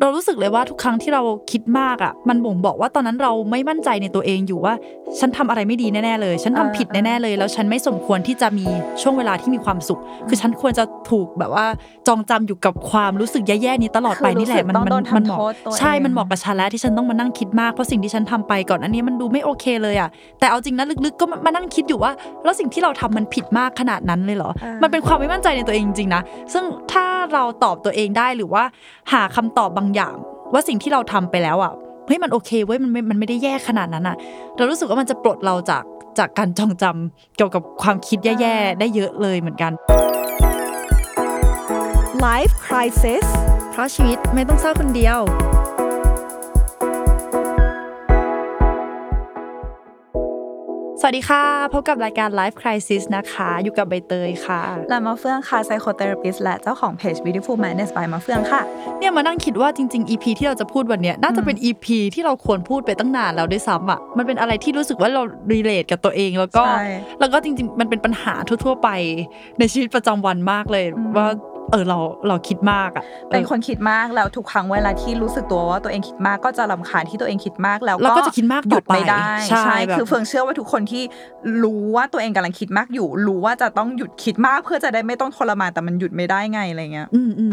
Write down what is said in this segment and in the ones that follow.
เรารู้สึกเลยว่าทุกครั้งที่เราคิดมากอะ มันบ่งบอกว่าตอนนั้นเราไม่มั่นใจในตัวเองอยู่ว่า ฉันทำอะไรไม่ดีแน่ๆเลย ฉันทำผิดแน่ๆเลย แล้วฉันไม่สมควรที่จะมีช่วงเวลาที่มีความสุข คือฉันควรจะถูกแบบว่าจองจำอยู่กับความรู้สึกแย่ๆนี้ตลอดไปนี่แหละมันมันมันเหมาะใช่มันเหมาะกับฉันแล้วที่ฉันต้องมานั่งคิดมากเพราะสิ่งที่ฉันทำไปก่อนอันนี้มันดูไม่โอเคเลยอะแต่เอาจริงนะลึกๆก็มานั่งคิดอยู่ว่า แล้วสิ่งที่เราทำมันผิดมากขนาดนั้นเลยเหรอมันเป็นความไม่มั่นใจในตัวเองจริงๆนะซึ่งถ้าเราตอบตัวเองได้หรือว่าหาคำตอบบางอย่าง ว่าสิ่งที่เราทำไปแล้วอะเฮ้ยมันโอเคเว้ยมันไม่มันไม่ได้แย่ขนาดนั้นอะ เรารู้สึกว่ามันจะปลดเราจากจากการจองจำเกี่ยวกับความคิดแย่ๆ ได้เยอะเลยเหมือนกัน Life Crisis เพราะชีวิตไม่ต้องเศร้าคนเดียว สวัสดีค่ะ พบกับรายการ Life Crisis นะคะ อยู่กับใบเตยค่ะ และมาเฟื่องค่ะ psychotherapist และเจ้าของเพจ Beautiful Madness by มาเฟื่องค่ะ เนี่ยมานั่งคิดว่าจริง ๆ EP ที่เราจะพูดวันเนี้ยน่าจะเป็น EP ที่เราควรพูดไปตั้งนานแล้วด้วยซ้ำอะมันเป็นอะไรที่รู้สึกว่าเรา relate กับตัวเองแล้วก็ แล้วก็จริง ๆ มันเป็นปัญหาทั่ว ๆ ไปในชีวิตประจำวันมากเลยว่า เออเราเราคิดมากอะเป็นคนคิดมากแล้วทุกครั้งเวลาที่รู้สึกตัวว่าตัวเองคิดมากก็จะลำคาญที่ตัวเองคิดมากแล้วก็จะคิดมากหยุดไม่ได้ใช่คือเฟิงเชื่อว่าทุกคนที่รู้ว่าตัวเองกำลังคิดมากอยู่ รู้ว่าจะต้องหยุดคิดมากเพื่อจะได้ไม่ต้องทรมานแต่มันหยุดไม่ได้ไงอะไรเงี้ยอืมอืม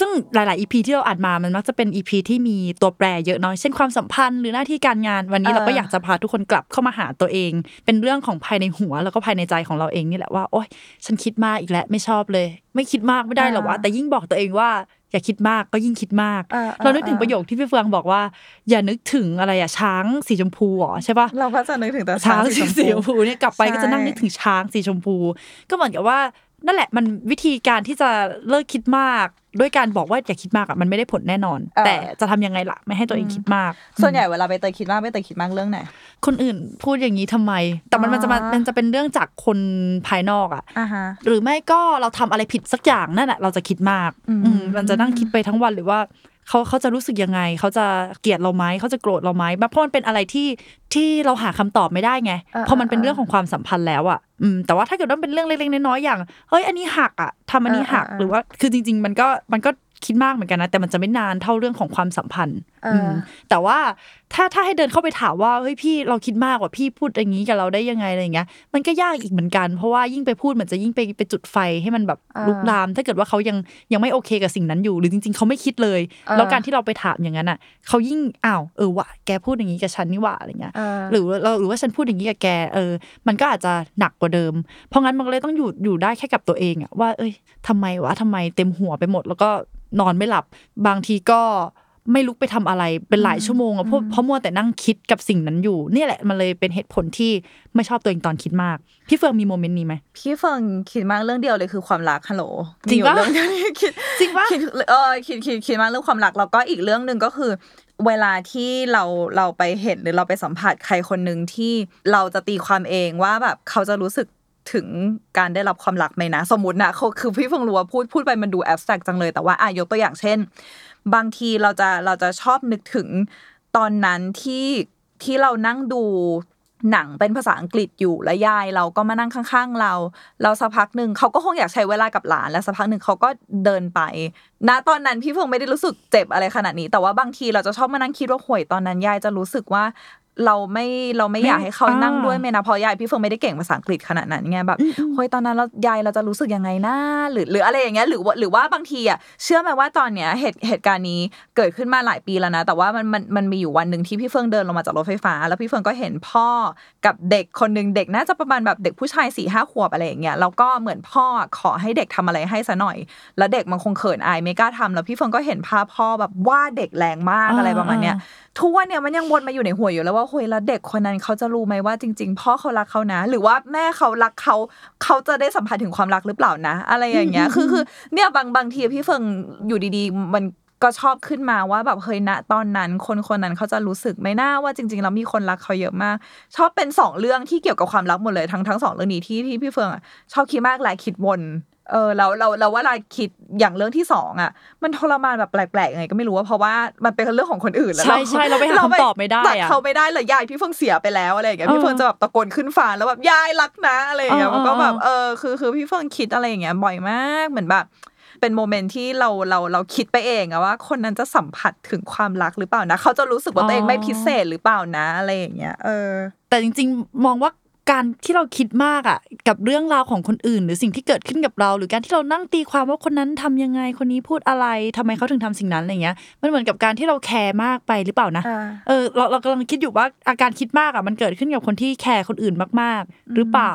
ซึ่งหลายๆ EP ที่เราอ่านมามันมักจะเป็น EP ที่มีตัวแปรเยอะน้อยเช่นความสัมพันธ์หรือหน้าที่การงานวันนี้เราก็อยากจะพาทุกคนกลับเข้ามาหาตัวเอง เป็นเรื่องของภายในหัวแล้วก็ภายในใจของเราเองนี่แหละว่าโอ๊ยฉันคิดมากอีกแล้วไม่ชอบเลย ไม่คิดมากไม่ได้หรอวะแต่ยิ่งบอกตัวเองว่าอย่าคิดมากก็ยิ่งคิดมาก เรานึกถึงประโยคที่พี่เฟืองบอกว่า อย่านึกถึงอะไรอะช้างสีชมพูอ๋อใช่ปะเราก็จะนึกถึงแต่ช้างสีชมพูเนี่ยกลับไปก็จะนั่งนึกถึงช้างสีชมพู ก็เหมือนกับว่านั่นแหละมันวิธีการที่จะเลิกคิดมาก ด้วยการบอกว่าอย่าคิดมากอะมันไม่ได้ผลแน่นอน แต่จะทำยังไงล่ะ ไม่ให้ตัวเองคิดมาก ส่วนใหญ่เวลาไปเตยคิดมากไปเตยคิดมากเรื่องไหนคนอื่นพูดอย่างนี้ทำไม แต่มันมันจะมันจะเป็นเรื่องจากคนภายนอกอะหรือไม่ก็เราทำอะไรผิดสักอย่างนั่นแหละเราจะคิดมากมันจะนั่งคิดไปทั้งวันหรือว่า เขาเขาจะรู้สึกยังไง เขาจะเกลียดเราไหมเขาจะโกรธเราไหมเพราะมันเป็นอะไรที่ที่เราหาคำตอบไม่ได้ไงเพราะมันเป็นเรื่องของความสัมพันธ์แล้วอะอืมแต่ว่าถ้าเกิดว่าเป็นเรื่องเล็กๆน้อยๆอย่างเฮ้ยอันนี้หักอะทำอันนี้หักหรือว่าคือจริง ๆ มันก็มันก็ คิดมากเหมือนกันนะ แต่มันจะไม่นานเท่าเรื่องของความสัมพันธ์แต่ว่าถ้าถ้าให้เดินเข้าไปถามว่าเฮ้ยพี่เราคิดมากกว่าพี่พูดอย่างนี้กับเราได้ยังไงอะไรเงี้ย มันก็ยากอีกเหมือนกันเพราะว่ายิ่งไปพูดเหมือนจะยิ่งไปไปจุดไฟให้มันแบบลุกลาม ถ้าเกิดว่าเขายังยังไม่โอเคกับสิ่งนั้นอยู่ หรือจริง ๆเขาไม่คิดเลย แล้วการที่เราไปถามอย่างนั้นอะเขายิ่งอ้าวเออวะแกพูดอย่างนี้กับฉันนี่วะอะไรเงี้ยหรือเราหรือว่าฉันพูดอย่างนี้กับแกเออ มันก็อาจจะหนักกว่าเดิม เพราะงั้นมันเลยต้องอยู่อยู่ได้แค่กับตัวเองอะว่าเอ้ยทำไมวะทำไมเต็มหัวไปหมดแล้วก็นอนไม่หลับบางทีก็ไม่ลุกไปทำอะไรเป็นหลายชั่วโมงอะเพราะเพราะมัวแต่นั่งคิดกับสิ่งนั้นอยู่นี่แหละมันเลยเป็นเหตุผลที่ไม่ชอบตัวเองตอนคิดมาก พี่เฟิงมีโมเมนต์นี้ไหมพี่เฟิงคิดมากเรื่องเดียวเลยคือความรักฮัลโหลจริงปะคิดจริงปะเออคิดคิดคิดมากเรื่องความรักแล้วก็อีกเรื่องหนึ่งก็คือ เวลาที่เราเราไปเห็นหรือเราไปสัมผัสใครคนหนึ่งที่เราจะตีความเองว่าแบบเขาจะรู้สึก ถึงการได้รับความรักไหมนะ สมมตินะเขาคือพี่เฟิงรู้ว่าพูดพูดไปมันดูแอบแตกจังเลยแต่ว่าอะยกตัวอย่างเช่น บางทีเราจะเราจะชอบนึกถึงตอนนั้นที่ที่เรานั่งดูหนังเป็นภาษาอังกฤษอยู่และยายเราก็มานั่งข้าง ๆ เรา เราสักพักหนึ่งเขาก็คงอยากใช้เวลากับหลาน แล้วสักพักหนึ่งเขาก็เดินไปณตอนนั้นพี่เพิ่งไม่ได้รู้สึกเจ็บอะไรขนาดนี้ แต่ว่าบางทีเราจะชอบมานั่งคิดว่าห่วยตอนนั้นยายจะรู้สึกว่า เราไม่เราไม่อยากให้เขานั่งด้วยเมนะเพราะยายพี่เฟิงไม่ได้เก่งภาษาอังกฤษขนาดนั้นไงแบบเฮ้ยตอนนั้นเรายายเราจะรู้สึกยังไงนะหรือหรืออะไรอย่างเงี้ยหรือว่าหรือว่าบางทีอะเชื่อไหมว่าตอนเนี้ยเหตุเหตุการณ์นี้เกิดขึ้นมาหลายปีแล้วนะ แต่ว่ามันมันมันมีอยู่วันหนึ่งที่พี่เฟิงเดินลงมาจากรถไฟฟ้า แล้วพี่เฟิงก็เห็นพ่อกับเด็กคนหนึ่งเด็กน่าจะประมาณแบบเด็กผู้ชายสี่ห้าขวบอะไรอย่างเงี้ยแล้วก็เหมือนพ่อขอให้เด็กทำอะไรให้ซะหน่อย แล้วเด็กมันคงเขินอายไม่กล้าทำแล้วพี่เฟิงก็เห็นภาพพ่อแบบว่าเด็กแรงมากอะไรประมาณเนี้ยทุกวันเนี่ยมันยังวนมาอยู่ในหัวอยู่แล้วว่าเฮ้ยแล้วเด็กคนนั้นเขาจะรู้ไหมว่าจริง ๆ พ่อเขารักเขานะ หรือว่าแม่เขารักเขาเขาจะได้สัมผัสถึงความรักหรือเปล่านะ อะไรอย่างเงี้ยคือคือเนี่ยบางบางทีพี่เฟิงอยู่ดีๆ มันก็ชอบขึ้นมาว่าแบบเฮ้ยณตอนนั้น คนคนนั้นเขาจะรู้สึกไม่น่าว่าจริงๆแล้วมีคนรักเขาเยอะมาก ชอบเป็นสองเรื่องที่เกี่ยวกับความรักหมดเลยทั้งทั้งสองเรื่องนี้ที่ที่พี่เฟิงอะชอบคิดมากหลายคิดวน เออแล้วเราเราว่าเราคิดอย่างเรื่องที่สองอะ มันทรมานแบบแปลกๆยังไงก็ไม่รู้ว่าเพราะว่ามันเป็นเรื่องของคนอื่นแล้วใช่ใช่เราไปหาคำตอบไม่ได้อะเขาไม่ได้เลยยายพี่เฟิงเสียไปแล้วอะไรอย่างเงี้ยพี่เฟิงจะแบบตะโกนขึ้นฟ้าแล้วแบบยายรักนะอะไรอย่างเงี้ยมันก็แบบเออคือคือพี่เฟิงคิดอะไรอย่างเงี้ยบ่อยมากเหมือนแบบเป็นโมเมนต์ที่เราเราเราคิดไปเองอะว่า คนนั้นจะสัมผัสถึงความรักหรือเปล่านะ เขาจะรู้สึกว่าตัวเองไม่พิเศษหรือเปล่านะอะไรอย่างเงี้ยเออ แต่จริง ๆ มองว่า การที่เราคิดมากอะ กับเรื่องราวของคนอื่น หรือสิ่งที่เกิดขึ้นกับเรา หรือการที่เรานั่งตีความว่าคนนั้นทำยังไงคนนี้พูดอะไรทำไมเขาถึงทำสิ่งนั้นอะไรเงี้ย มันเหมือนกับการที่เราแคร์มากไปหรือเปล่านะอ่าเออเราเรากำลังคิดอยู่ว่าอาการคิดมากอะมันเกิดขึ้นกับคนที่แคร์คนอื่นมาก ๆ หรือเปล่า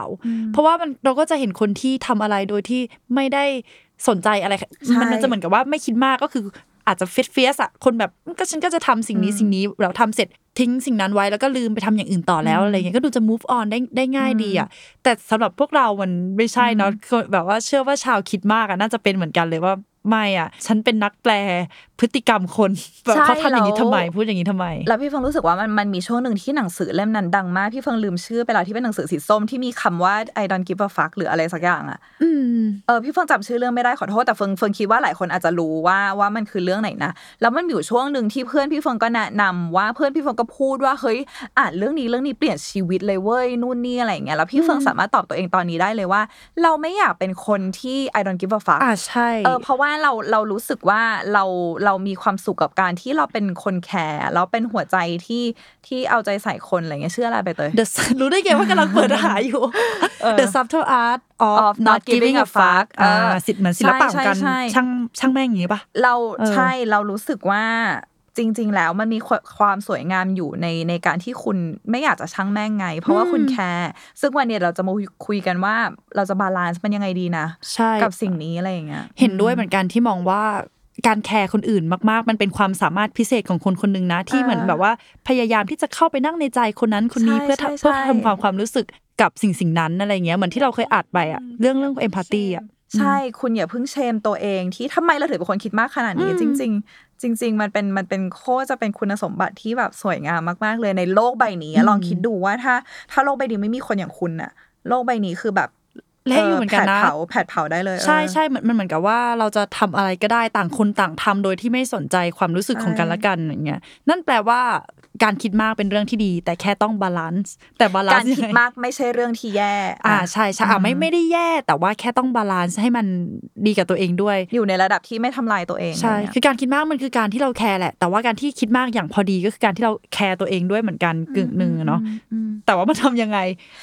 เพราะว่ามันเราก็จะเห็นคนที่ทำอะไรโดยที่ไม่ได้สนใจอะไรใช่มันจะเหมือนกับว่าไม่คิดมากก็คืออาจจะเฟสเฟียสอะคนแบบก็ฉันก็จะทำสิ่งนี้สิ่งนี้เราทำเสร็จทิ้งสิ่งนั้นไว้แล้วก็ลืมไปทำอย่างอื่นต่อแล้วอะไรเงี้ยก็ดูจะ move on ได้ได้ง่ายดีอะแต่สำหรับพวกเรามันไม่ใช่เนาะคือแบบว่าเชื่อว่าชาวคิดมากอะน่าจะเป็นเหมือนกันเลยว่า ไม่อะ ฉันเป็นนักแปลพฤติกรรมคนแบบใช่เขาทำอย่างนี้แล้วทำไม พูดอย่างนี้ทำไม แล้วพี่เฟิงรู้สึกว่ามันมันมีช่วงหนึ่งที่หนังสือเล่มนั้นดังมาก พี่เฟิงลืมชื่อไปแล้วที่เป็นหนังสือสีส้มที่มีคำว่า I don't give a fuck หรืออะไรสักอย่างอะอืมเออพี่เฟิงจำชื่อเรื่องไม่ได้ขอโทษแต่เฟิงเฟิงคิดว่าหลายคนอาจจะรู้ว่าว่ามันคือเรื่องไหนนะแล้วมันมีอยู่ช่วงหนึ่งที่เพื่อนพี่เฟิงก็แนะนำว่าเพื่อนพี่เฟิงก็พูดว่าเฮ้ยอ่านเรื่องนี้เรื่องนี้เปลี่ยนชีวิตเลยเว้ยนู่นนี่อะไรอย่างเงี้ยแล้วพี่เฟิงสามารถตอบตัวเองตอนนี้ได้เลยว่า เราไม่อยากเป็นคนที่ I don't give a fuck อ่าใช่เออเพราะว่าเราเรารู้สึกว่าเราเรามีความสุขกับการที่เราเป็นคนแคร์แล้วเป็นหัวใจที่ที่เอาใจใส่คนอะไรเงี้ยเชื่ออะไรไปเตย The รู้ได้ไงว่ากำลังเปิดหาอยู่ The subtle art of Of not not giving giving a a fuck fuck อ่าเออสิเหมือนศิลปะของการใช่ใช่ใช่ช่างช่างแม่งอย่างนี้ปะเราเออใช่เรารู้สึกว่า จริง ๆ แล้วมันมีควความสวยงามอยู่ในในการที่คุณไม่อยากจะช่างแม่งไง เพราะว่าคุณแคร์ซึ่งวันเนี้ยเราจะมาคุยกันว่าเราจะบาลานซ์มันยังไงดีนะใช่กับสิ่งนี้อะไรอย่างเงี้ยเห็นด้วยเหมือนกันที่มองว่าการแคร์คนอื่นมากๆ มันเป็นความสามารถพิเศษของคนคนหนึ่งนะ ที่เหมือนแบบว่าพยายามที่จะเข้าไปนั่งในใจคนนั้นคนนี้ใช่เพื่อใช่ทำเพื่อใช่ทำความความรู้สึกกับสิ่งสิ่งนั้นอะไรเงี้ยเหมือนที่เราเคยอัดไปอะเรื่องเรื่องเอมพัตตีอะใช่ คุณอย่าเพิ่งเชมตัวเองที่ทำไมเราถึงเป็นคนคิดมากขนาดนี้จริง ๆ จริง ๆ มันเป็นมันเป็นโคตรจะเป็นคุณสมบัติที่แบบสวยงามมากๆ เลยในโลกใบนี้อะลองคิดดูว่าถ้า ถ้าโลกใบนี้ไม่มีคนอย่างคุณน่ะโลกใบนี้คือแบบเละอยู่เหมือนกันนะแผดเผาแผดเผาได้เลย ใช่เออใช่มันมันเหมือนกับว่าเราจะทำอะไรก็ได้ต่างคนต่างทำโดยที่ไม่สนใจความรู้สึกของกันและกันอย่างเงี้ยนั่นแปลว่า การคิดมากเป็นเรื่องที่ดี แต่แค่ต้อง balance แต่ balance การคิดมากไม่ใช่เรื่องที่แย่ อ่าใช่ใช่อ่าไม่ไม่ได้แย่ แต่ว่าแค่ต้อง balance ให้มันดีกับตัวเองด้วย อยู่ในระดับที่ไม่ทำลายตัวเองใช่อะไรเงี้ยคือการคิดมากมันคือการที่เราแคร์แหละ แต่ว่าการที่คิดมากอย่างพอดีก็คือการที่เราแคร์ตัวเองด้วยเหมือนกันกึ่งหนึ่งอะเนาะแต่ว่ามันทำยังไง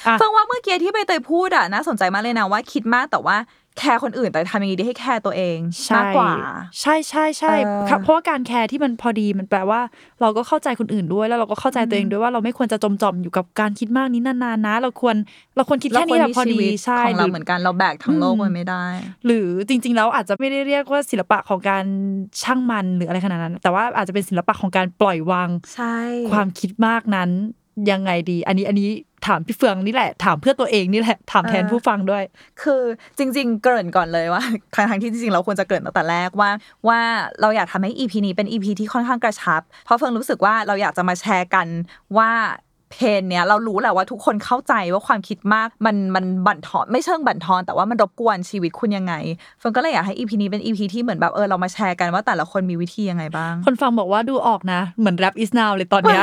อะเฟิงว่าเมื่อกี้ที่ใบเตยพูดอะน่าสนใจมากเลยนะว่าคิดมากแต่ว่า แคร์คนอื่นแต่ทำยังไงดีให้แคร์ตัวเองมากกว่า ใช่ใช่ใช่เออครับเพราะว่าการแคร์ที่มันพอดีมันแปลว่า เราก็เข้าใจคนอื่นด้วย แล้วเราก็เข้าใจตัวเองด้วยว่าเราไม่ควรจะจมจ่อมอยู่กับการคิดมากนี้นานๆนะ เราควรเราควรคิดแค่นี้แหละพอดีใช่ของเรารือเหมือนกันเราแบกทั้งโลกอืมไว้ไม่ได้ หรือจริง ๆ แล้วอาจจะไม่ได้เรียกว่าศิลปะของการช่างมันหรืออะไรขนาดนั้น แต่ว่าอาจจะเป็นศิลปะของการปล่อยวางใช่ความคิดมากนั้นยังไงดี อันนี้อันนี้ ถามพี่เฟืองนี่แหละ ถามเพื่อตัวเองนี่แหละ ถามแทนผู้ฟังด้วย คือจริง ๆ เกริ่นก่อนเลยว่าทางทางๆที่จริงๆเราควรจะเกริ่นตั้งแต่แรกว่า ว่าเราอยากทำให้ EP นี้เป็น EP ที่ค่อนข้างกระชับ เพราะเฟิงรู้สึกว่าเราอยากจะมาแชร์กันว่าเพนเนี้ยเรารู้แหละว่าทุกคนเข้าใจว่าความคิดมากมันมันบั่นทอนไม่เชิงบั่นทอน แต่ว่ามันรบกวนชีวิตคุณยังไงเฟิงก็เลยอยากให้ EP นี้เป็น EP ที่เหมือนแบบเออเรามาแชร์กันว่าแต่ละคนมีวิธียังไงบ้าง คนฟังบอกว่าดูออกนะ เหมือน rap is now เลยตอนเนี้ย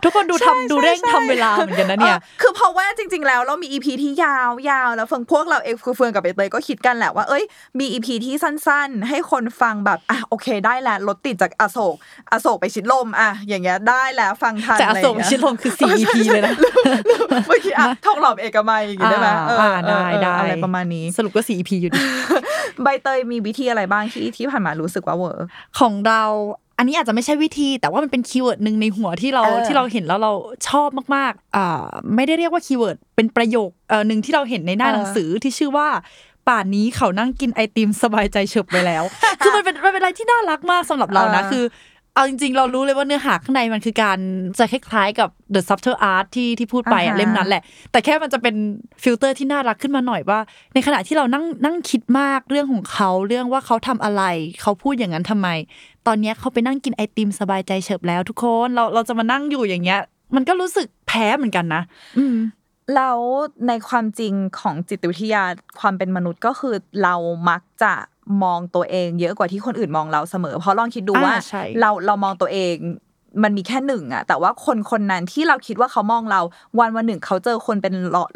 เหมือน rap is now ทุกคนดูใช่ทำดูเร่งใช่ทำเวลาเหมือนกันนะเนี่ยออคือเพราะว่าจริง ๆ แล้วเรามีอีพีที่ยาวยาวแล้วเฟืองพวกเราเองคือเฟืองกับใบเตยก็คิดกันแหละว่าเอ้ยมีอีพีที่สั้น ๆ ให้คนฟังแบบอะโอเคได้แล้วรถติดจากอโศกอโศกไปชิดลมอะอย่างเงี้ยได้แล้วฟังทันแต่ออะไรอโศย่ากงเงี้ยชิดลมคือ4 EP เลยนะเมื่อกี้อะทองหล่อมเอกมัยอย่างงี้ได้ไหมเอออ่าเออได้เออได้อะไรประมาณนี้สรุปก็4 EP อยู่ดีใบเตยมีวิธีอะไรบ้างที่ที่ผ่านมารู้สึกว่าเวิร์กของเรา อันนี้อาจจะไม่ใช่วิธี แต่ว่ามันเป็น keyword หนึ่งในหัวที่เราเออที่เราเห็นแล้วเราชอบมากๆอ่าไม่ได้เรียกว่า keyword เป็นประโยคเอ่อหนึ่งที่เราเห็นในหน้าเออหนังสือที่ชื่อว่าป่านนี้เขานั่งกินไอติมสบายใจเฉบไปแล้ว คือมันเป็นมันเป็นอะไรที่น่ารักมากสำหรับเรานะเออคือ เอาจริงๆ เรารู้เลยว่าเนื้อหาข้างในมันคือการจะคล้ายๆกับ The Subtle Art ที่ที่พูดไปอะเล่มนั้นแหละ แต่แค่มันจะเป็นฟิลเตอร์ที่น่ารักขึ้นมาหน่อยว่า ในขณะที่เรานั่งนั่งคิดมากเรื่องของเขาเรื่องว่าเขาทำอะไร เขาพูดอย่างนั้นทำไม ตอนเนี้ยเขาไปนั่งกินไอติมสบายใจเฉิบแล้วทุกคนเราเราจะมานั่งอยู่อย่างเงี้ย มันก็รู้สึกแพ้เหมือนกันนะอืมแล้วในความจริงของจิตวิทยาความเป็นมนุษย์ก็คือเรามักจะ มองตัวเอง เยอะกว่าที่คนอื่นมองเราเสมอ เพราะลองคิดดูว่า เราเรามองตัวเอง มันมีแค่หนึ่งอะแต่ว่าคนคนนั้นที่เราคิดว่าเขามองเราวันวันหนึ่งเขาเจอคนเป็น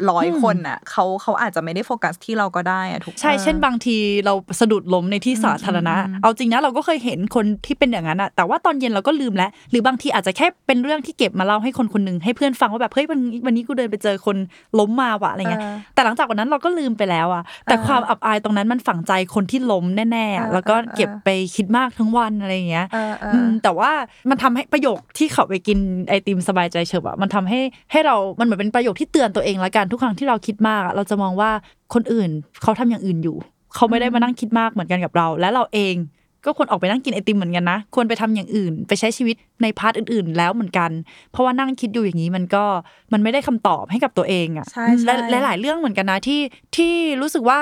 ร้อยคนอะเขาเขาอาจจะไม่ได้โฟกัสที่เราก็ได้อะทุกใช่เช่นบางทีเราสะดุดล้มในที่สาธารณะ เอาจริงนะเราก็เคยเห็นคนที่เป็นอย่างนั้นอะแต่ว่าตอนเย็นเราก็ลืมแล้ว หรือบางทีอาจจะแค่เป็นเรื่องที่เก็บมาเล่าให้คนคนหนึ่งให้เพื่อนฟังว่าแบบเฮ้ยวันวันนี้กูเดินไปเจอคนล้มมาวะอะไรเงี้ยแต่หลังจากวันนั้นเราก็ลืมไปแล้วอะแต่ความอับอายตรงนั้นมันฝังใจคนที่ล้มแน่ ๆ แล้วก็เก็บไปคิดมากทั้งวันอะไรเงี้ยแต่ว่ามันทำให้ประโยคที่เขาไปกินไอติมสบายใจเฉบอะมันทำให้ให้เรา มันเหมือนเป็นประโยคที่เตือนตัวเองละกันทุกครั้งที่เราคิดมากเราจะมองว่าคนอื่นเขาทำอย่างอื่นอยู่ เขาไม่ได้มานั่งคิดมากเหมือนกันกับเรา และเราเองก็ควรออกไปนั่งกินไอติมเหมือนกันนะ ควรไปทำอย่างอื่น ไปใช้ชีวิตในพาร์ทอื่น ๆ แล้วเหมือนกัน เพราะว่านั่งคิดอยู่อย่างนี้มันก็มันไม่ได้คำตอบให้กับตัวเองอะและหลายเรื่องเหมือนกันนะที่ที่รู้สึกว่า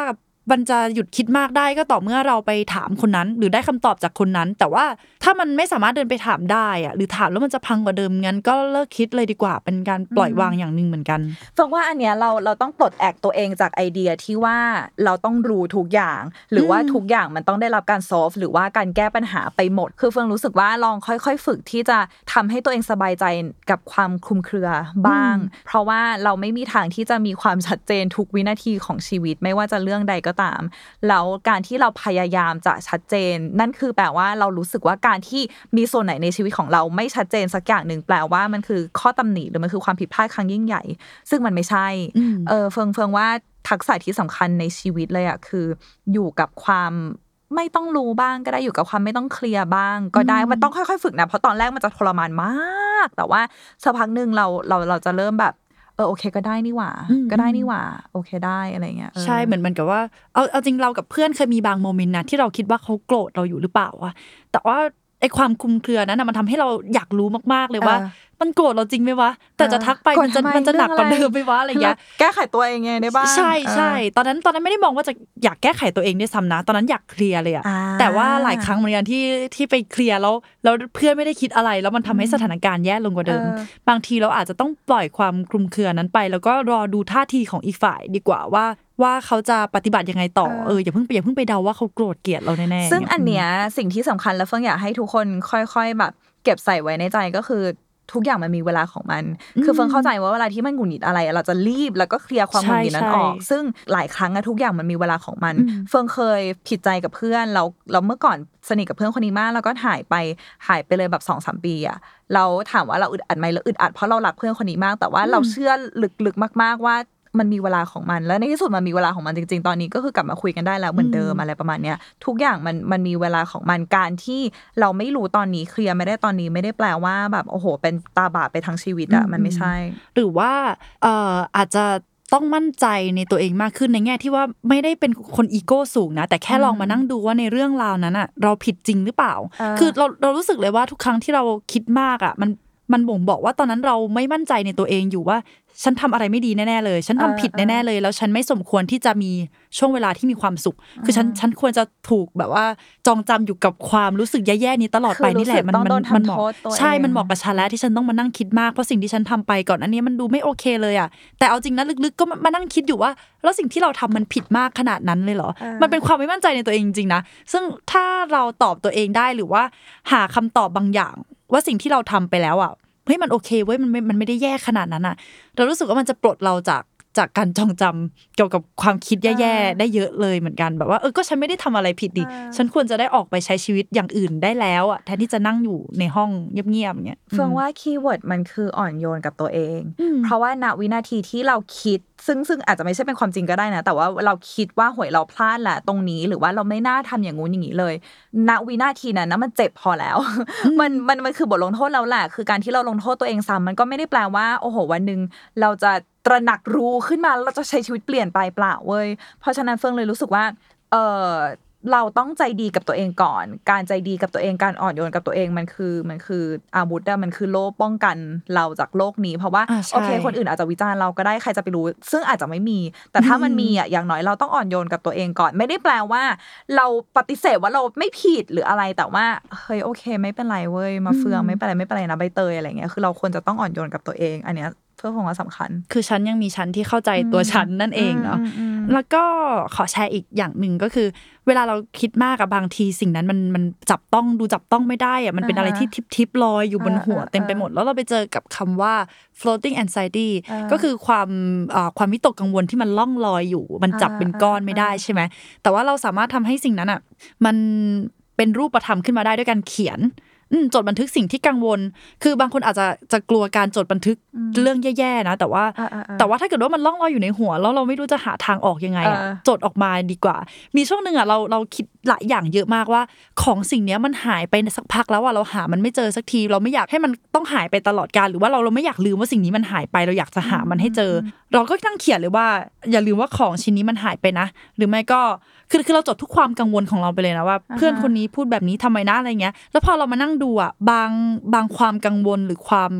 มันจะหยุดคิดมากได้ก็ต่อเมื่อเราไปถามคนนั้น หรือได้คำตอบจากคนนั้น แต่ว่าถ้ามันไม่สามารถเดินไปถามได้อะหรือถามแล้วมันจะพังกว่าเดิมงั้น ก็เลิกคิดเลยดีกว่าเป็นการปล่อยวางอย่างหนึ่งเหมือนกันฟังว่าอันเนี้ยเราเราต้องปลดแอกตัวเองจากไอเดียที่ว่าเราต้องรู้ทุกอย่าง หรือว่าทุกอย่างมันต้องได้รับการซอฟหรือว่าการแก้ปัญหาไปหมด คือเฟิงรู้สึกว่าลองค่อย ๆ ฝึกที่จะทำให้ตัวเองสบายใจกับความคลุมเครือบ้าง เพราะว่าเราไม่มีทางที่จะมีความชัดเจนทุกวินาทีของชีวิต ไม่ว่าจะเรื่องใดก็ตาม แล้วการที่เราพยายามจะชัดเจน นั่นคือแปลว่าเรารู้สึกว่าการที่มีส่วนไหนในชีวิตของเราไม่ชัดเจนสักอย่างหนึ่งแปลว่ามันคือข้อตำหนิหรือมันคือความผิดพลาดครั้งยิ่งใหญ่ ซึ่งมันไม่ใช่ เออเฟิงเฟิงว่าทักษะที่สำคัญในชีวิตเลยอะคืออยู่กับความไม่ต้องรู้บ้างก็ได้อยู่กับความไม่ต้องเคลียร์บ้าง ก็ได้มันต้องค่อยๆ ฝึกนะเพราะตอนแรกมันจะทรมานมาก แต่ว่าสักพักหนึ่งเราเราเราจะเริ่มแบบเออโอเค ก็ได้นี่หว่า ก็ได้นี่หว่า โอเคได้อะไรเงี้ยใช่เหมือนมันกับว่าเอาเอาจริงเรากับเพื่อนเคยมีบางโมเมนต์นะที่เราคิดว่าเขาโกรธเราอยู่หรือเปล่าวะแต่ว่าไอความคุมเครือนั้นนะมันทำให้เราอยากรู้มากๆเลยว่า มันโกรธเราจริงไหมวะ แต่จะทักไปมันจะมันจะหนักกว่าเดิมไหมวะอะไรเงี้ยแก้ไขตัวเองไงได้บ้างใช่ใช่ตอนนั้นตอนนั้นไม่ได้มองว่าจะอยากแก้ไขตัวเองด้วยซ้ำนะ ตอนนั้นอยากเคลียร์เลยอะแต่ว่าหลายครั้งเหมือนกันที่ที่ไปเคลียร์แล้วแล้วเพื่อนไม่ได้คิดอะไร แล้วมันทำให้สถานการณ์แย่ลงกว่าเดิม บางทีเราอาจจะต้องปล่อยความคลุมเครือนั้นไป แล้วก็รอดูท่าทีของอีกฝ่ายดีกว่าว่าว่าเขาจะปฏิบัติยังไงต่อเอออย่าเพิ่งไปอย่าเพิ่งไปเดาว่าเขาโกรธเกลียดเราแน่ๆซึ่งอันเนี้ยสิ่งที่สำคัญแล้วเฟิงอยากให้ทุกคนค่อย ๆ แบบ เก็บใส่ไว้ในใจก็คือ ทุกอย่างมันมีเวลาของมัน คือเฟิงเข้าใจว่าเวลาที่มันหงุดหงิดอะไร เราจะรีบแล้วก็เคลียร์ความหงุดหงิดนั้นออก ซึ่งหลายครั้งอะทุกอย่างมันมีเวลาของมัน เฟิงเคยผิดใจกับเพื่อนเราเราเมื่อก่อนสนิทกับเพื่อนคนนี้มากแล้วก็หายไปหายไปเลยแบบสองสามปีอะเราถามว่าเราอึดอัดไหมเราอึดอัดเพราะเรารักเพื่อนคนนี้มาก แต่ว่าเราเชื่อลึกๆมาก ๆว่า มันมีเวลาของมัน แล้วในที่สุดมันมีเวลาของมันจริง ๆ ตอนนี้ก็คือกลับมาคุยกันได้แล้วเหมือนเดิมอะไรประมาณเนี้ยทุกอย่างมันมันมีเวลาของมันการที่เราไม่รู้ตอนนี้เคลียร์ไม่ได้ตอนนี้ไม่ได้แปลว่าแบบโอ้โห เป็นตาบาปไปทั้งชีวิตอะมันไม่ใช่ หรือว่าเอ่ออาจจะต้องมั่นใจในตัวเองมากขึ้นในแง่ที่ว่าไม่ได้เป็นคนอีโก้สูงนะ แต่แค่ลองมานั่งดูว่าในเรื่องราวนั้นอะเราผิดจริงหรือเปล่า คือเราเรารู้สึกเลยว่าทุกครั้งที่เราคิดมากอะมัน มันบ่งบอกว่าตอนนั้นเราไม่มั่นใจในตัวเองอยู่ว่า ฉันทำอะไรไม่ดีแน่ๆเลย ฉันทำผิดแน่ๆเลย แล้วฉันไม่สมควรที่จะมีช่วงเวลาที่มีความสุข คือฉันฉันควรจะถูกแบบว่าจองจำอยู่กับความรู้สึกแย่ๆนี้ตลอดไปนี่แหละมันมันมันเหมาะใช่มันเหมาะกับฉันแล้วที่ฉันต้องมานั่งคิดมากเพราะสิ่งที่ฉันทำไปก่อนอันนี้มันดูไม่โอเคเลยอะแต่เอาจริงนะลึกๆก็มานั่งคิดอยู่ว่า แล้วสิ่งที่เราทำมันผิดมากขนาดนั้นเลยเหรอมันเป็นความไม่มั่นใจในตัวเองจริงๆนะซึ่งถ้าเราตอบตัวเองได้หรือว่า หาคำตอบบางอย่าง ว่าสิ่งที่เราทำไปแล้วอะเฮ้ยมันโอเคเว้ยมันไม่มันไม่ได้แย่ขนาดนั้นอะ เรารู้สึกว่ามันจะปลดเราจาก จากการจองจำเกี่ยวกับความคิดแย่ๆได้เยอะเลยเหมือนกันแบบว่าเออก็ฉันไม่ได้ทำอะไรผิดดิฉันควรจะได้ออกไปใช้ชีวิตอย่างอื่นได้แล้วอะแทนที่จะนั่งอยู่ในห้องเงียบๆเงี้ยเฟืองว่า keyword มันคืออ่อนโยนกับตัวเอง เพราะว่าณวินาทีที่เราคิดซึ่งซึ่งอาจจะไม่ใช่เป็นความจริงก็ได้นะ แต่ว่าเราคิดว่าเฮ้ยเราพลาดแหละตรงนี้หรือว่าเราไม่น่าทำอย่างงู้นอย่างนี้เลย ณวินาทีนั้นนะมันเจ็บพอแล้ว มันมันมันคือบทลงโทษแล้วแหละคือการที่เราลงโทษตัวเองซ้ำมันก็ไม่ได้แปลว่า โอ้โห วันหนึ่งเราจะ ตระหนักรู้ขึ้นมาเราจะใช้ชีวิตเปลี่ยนไปเปล่าเว้ยเพราะฉะนั้นเฟิงเลยรู้สึกว่า เออเราต้องใจดีกับตัวเองก่อน การใจดีกับตัวเองการอ่อนโยนกับตัวเองมันคือมันคืออาวุธอะมันคือโล่ป้องกันเราจากโลกนี้ เพราะว่าโอเค คนอื่นอาจจะวิจารณ์เราก็ได้ใครจะไปรู้ ซึ่งอาจจะไม่มี แต่ถ้ามันมีอะอย่างน้อยเราต้องอ่อนโยนกับตัวเองก่อน ไม่ได้แปลว่า เราปฏิเสธว่าเราไม่ผิดหรืออะไรแต่ว่าเฮ้ยโอเค ไม่เป็นไรเว้ยมาเฟืองไม่เป็นไรไม่เป็นไรนะใบเตยอะไรเงี้ยคือเราควรจะต้องอ่อนโยนกับตัวเอง อันเนี้ย เพื่อผมว่าสำคัญ คือฉันยังมีฉันที่เข้าใจตัวฉันนั่นเองเนาะแล้วก็ขอแชร์อีกอย่างหนึ่งก็คือ เวลาเราคิดมากกับบางทีสิ่งนั้นมันมันจับต้องดูจับต้องไม่ได้อะมันเป็นอะไรที่ทิปทิปลอยอยู่บนหัวเต็มไปหมด แล้วเราไปเจอกับคำว่า floating anxiety ก็คือความความวิตกกังวลที่มันล่องลอยอยู่ มันจับเป็นก้อนไม่ได้ใช่ไหมแต่ว่าเราสามารถทำให้สิ่งนั้นอะมันเป็นรูปธรรมขึ้นมาได้ด้วยการเขียน จดบันทึกสิ่งที่กังวล คือบางคนอาจจะจะกลัวการจดบันทึกเรื่องแย่ๆนะ แต่ว่า แต่ว่าถ้าเกิดว่ามันล่องลอยอยู่ในหัว แล้วเราไม่รู้จะหาทางออกยังไงอะจดออกมาดีกว่า มีช่วงหนึ่งอะเราเราคิดหลายอย่างเยอะมากว่า ของสิ่งนี้มันหายไปสักพักแล้วอะเราหามันไม่เจอสักที เราไม่อยากให้มันต้องหายไปตลอดกาลหรือว่าเราเราไม่อยากลืมว่าสิ่งนี้มันหายไปเราอยากจะหามันให้เจอ เราก็ตั้งเขียนเลยว่า อย่าลืมว่าของชิ้นนี้มันหายไปนะ หรือไม่ก็คือคือเราจดทุกความกังวลของเราไปเลยนะว่า เพื่อนคนนี้พูดแบบนี้ทำไมนะอะไรเงี้ย แล้วพอเรามานั่งดูอะบางบางความกังวลหรือความ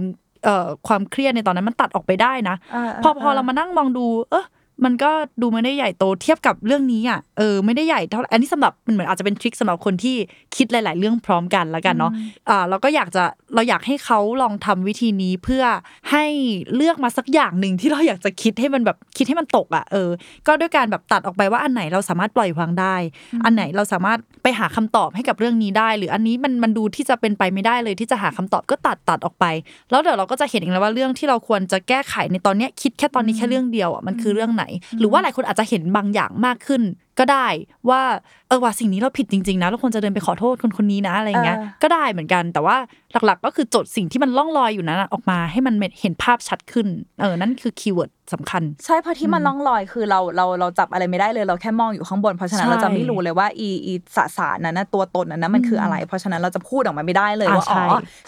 เอ่อความเครียดในตอนนั้นมันตัดออกไปได้นะ พอพอเรามานั่งมองดู เออ มันก็ดูไม่ได้ใหญ่โตเทียบกับเรื่องนี้อะเออไม่ได้ใหญ่เท่าอันนี้สำหรับมันเหมือนอาจจะเป็นทริคสำหรับคนที่คิดหลาย ๆ เรื่องพร้อมกันแล้วกันเนาะอ่าเราก็อยากจะเราอยากให้เขาลองทำวิธีนี้เพื่อให้เลือกมาสักอย่างหนึ่งที่เราอยากจะคิดให้มันแบบคิดให้มันตกอะเออ ก็ด้วยการแบบตัดออกไปว่าอันไหนเราสามารถปล่อยวางได้ อันไหนเราสามารถไปหาคำตอบให้กับเรื่องนี้ได้ หรืออันนี้มันมันดูที่จะเป็นไปไม่ได้เลยที่จะหาคำตอบก็ตัดตัดออกไป แล้วเดี๋ยวเราก็จะเห็นเองแล้วว่าเรื่องที่เราควรจะแก้ไขในตอนเนี้ยคิดแค่ตอนนี้แค่เรื่องเดียวอะมันคือเรื่องไหนหรือว่าหลายคนอาจจะเห็นบางอย่างมากขึ้นก็ได้ว่าเออว่าสิ่งนี้เราผิดจริงๆนะเราควรจะเดินไปขอโทษคนคนนี้นะอะไรเงี้ยก็ได้เหมือนกัน แต่ว่าหลักๆ ก็คือจดสิ่งที่มันล่องลอยอยู่นั้นออกมาให้มันเห็นภาพชัดขึ้นเออนั่นคือคีย์เวิร์ดสำคัญ ใช่เพราะที่มันล่องลอยคือเราเราเราจับอะไรไม่ได้เลยเราแค่มองอยู่ข้างบน เพราะฉะนั้นเราจะไม่รู้เลยว่าอีอีสสารนั้นนะตัวตนนั้นนะมันคืออะไร เพราะฉะนั้นเราจะพูดออกมาไม่ได้เลยว่าอ๋อ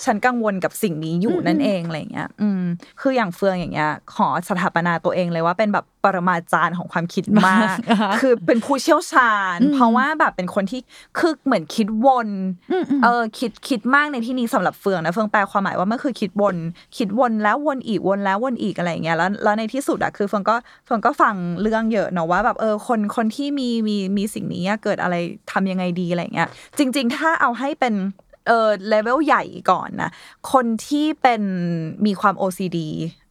ฉันกังวลกับสิ่งนี้อยู่นั่นเองอะไรเงี้ยอืมคืออย่างเฟืองอย่างเงี้ยขอสถาปนาตัวเองเลยว่าเป็นแบบปรมาจารย์ของความคิดมาก คือเป็นผู้เชี่ยวชาญ เพราะว่าแบบเป็นคนที่คือเหมือนคิดวนเออคิดคิดมากในที่นี้สำหรับเฟืองนะเฟืองแปลความหมายว่ามันคือคิดวน คิดวนแล้ววนอีกวนแล้ววนอีกอะไรเงี้ยแล้วแล้วในที่สุดอะคือเฟืองก็เฟืองก็ฟังเรื่องเยอะเนาะว่าแบบเออคนคนที่มีมีมีสิ่งนี้เกิดอะไรทำยังไงดีอะไรเงี้ย จริง ๆ ถ้าเอาให้เป็นเออเลเวลใหญ่ก่อนนะ คนที่เป็นมีความ OCD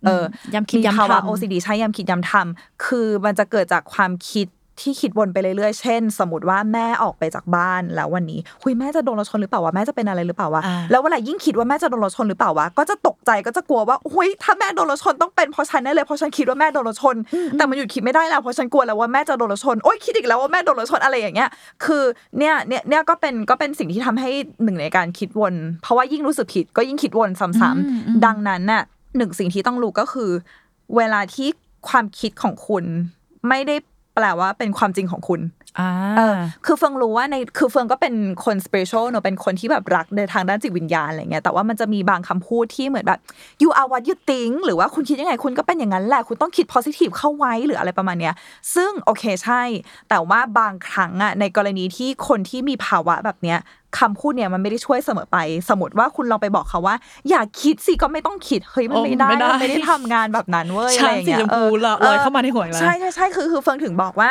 เออยำคิดยำทำ OCD ใช้ยำคิดยำทำคือมันจะเกิดจากความคิด ที่คิดวนไปเรื่อยๆ เช่น สมมติว่าแม่ออกไปจากบ้านแล้ววันนี้คุยแม่จะโดนรถชนหรือเปล่าวะแม่จะเป็นอะไรหรือเปล่าวะแล้วเวลายิ่งคิดว่าแม่จะโดนรถชนหรือเปล่าวะก็จะตกใจก็จะกลัวว่าอุ้ยถ้าแม่โดนรถชนต้องเป็นเพราะฉันแน่เลยเพราะฉันคิดว่าแม่โดนรถชน แต่มันหยุดคิดไม่ได้แล้วเพราะฉันกลัวแล้วว่าแม่จะโดนรถชนโอ้ยคิดอีกแล้วว่าแม่โดนรถชนอะไรอย่างเงี้ยคือเนี่ยเนี่ยเนี่ยก็เป็นก็เป็นสิ่งที่ทำให้หนึ่งในการคิดวน เพราะว่ายิ่งรู้สึกผิดก็ยิ่งคิดวนซ้ำๆดังนั้นน่ะหนึ่งสิ่งที่ต้องรู้ก็คือ เวลาที่ความคิดของคุณไม่ได้ แปลว่าเป็นความจริงของคุณเออคือเฟืองรู้ว่าในคือเฟืองก็เป็นคน spiritual เนอะเป็นคนที่แบบรักในทางด้านจิตวิญญาณอะไรเงี้ยแต่ว่ามันจะมีบางคำพูดที่เหมือนแบบ you are what you think หรือว่าคุณคิดยังไงคุณก็เป็นอย่างนั้นแหละ คุณต้องคิด positive เข้าไว้หรืออะไรประมาณเนี้ย ซึ่งโอเคใช่ แต่ว่าบางครั้งอะในกรณีที่คนที่มีภาวะแบบเนี้ย คำพูดเนี่ยมันไม่ได้ช่วยเสมอไป สมมติว่าคุณลองไปบอกเขาว่า อย่าคิดสิก็ไม่ต้องคิดเฮ้ยมันไม่ได้มันไม่ได้ทำงานแบบนั้นเว้ยอะไรอย่างเงี้ยเออลอยเข้ามาในหัวแล้วใช่ใช่ใช่คือคือเฟิงถึงบอกว่า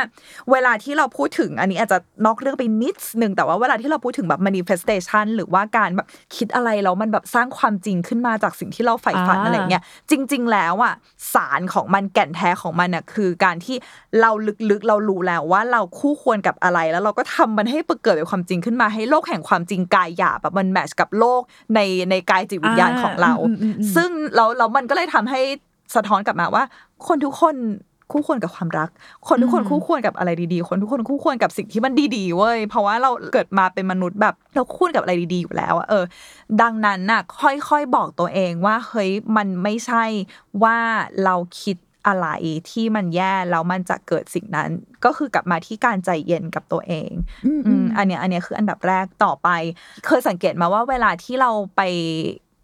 เวลาที่เราพูดถึงอันนี้อาจจะนอกเรื่องไปนิดนึงแต่ว่าเวลาที่เราพูดถึงแบบ manifestation หรือว่าการแบบคิดอะไรแล้วมันแบบสร้างความจริงขึ้นมาจากสิ่งที่เราใฝ่ฝันอะไรเงี้ยจริง ๆ แล้วอะสารของมันแก่นแท้ของมันอะคือการที่เราลึกๆเรารู้แล้วว่าเราคู่ควรกับอะไรแล้วเราก็ทำมันให้เกิดเป็นความจริงขึ้นมาให้โลกแห่งความจริงกายหยาบแบบมันแมชกับโลกในในกายจิตวิญญาณของเรา ซึ่งเราเรามันก็เลยทำให้สะท้อนกลับมาว่า คนทุกคนคู่ควรกับความรัก คนทุกคนคู่ควรกับอะไรดีๆ คนทุกคนคู่ควรกับสิ่งที่มันดีๆเว้ย เพราะว่าเราเกิดมาเป็นมนุษย์แบบเราคู่กับอะไรดีๆอยู่แล้วอะเออ ดังนั้นน่ะ ค่อยๆบอกตัวเองว่าเฮ้ยมันไม่ใช่ว่าเราคิด อะไรที่มันแย่แล้วมันจะเกิดสิ่งนั้น ก็คือกลับมาที่การใจเย็นกับตัวเองอืมอันเนี้ยอันเนี้ยคืออันดับแรกต่อไป เคยสังเกตมาว่าเวลาที่เราไป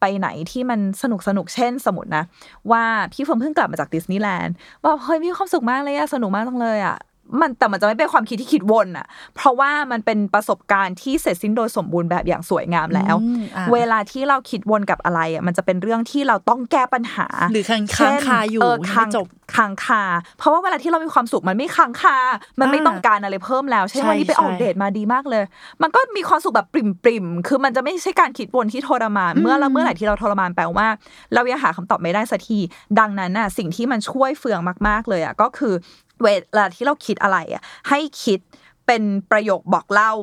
ไปไหนที่มันสนุกสนุกเช่นสมมตินะ ว่าพี่เฟืองเพิ่งกลับมาจากดิสนีย์แลนด์ว่าเฮ้ยมีความสุขมากเลยอะสนุกมากจังเลยอะ มันแต่มันจะไม่เป็นความคิดที่คิดวนอะเพราะว่ามันเป็นประสบการณ์ที่เสร็จสิ้นโดยสมบูรณ์แบบอย่างสวยงามแล้ว เวลาที่เราคิดวนกับอะไรอะมันจะเป็นเรื่องที่เราต้องแก้ปัญหา หรือค้างคาอยู่ค้างจบค้างคา เพราะว่าเวลาที่เรามีความสุขมันไม่ค้างคา มันไม่ต้องการอะไรเพิ่มแล้ว ใช่วันนี้ไปออกเดทมาดีมากเลย มันก็มีความสุขแบบปริมปริมคือมันจะไม่ใช่การคิดวนที่ทรมาน เมื่อเราเมื่อไหร่ที่เราทรมานแปลว่า เรายังหาคำตอบไม่ได้สักที ดังนั้นน่ะสิ่งที่มันช่วยเฟืองมาก ๆเลยอะก็คือ เวลาที่เราคิดอะไรอะให้คิดเป็นประโยคบอกเล่า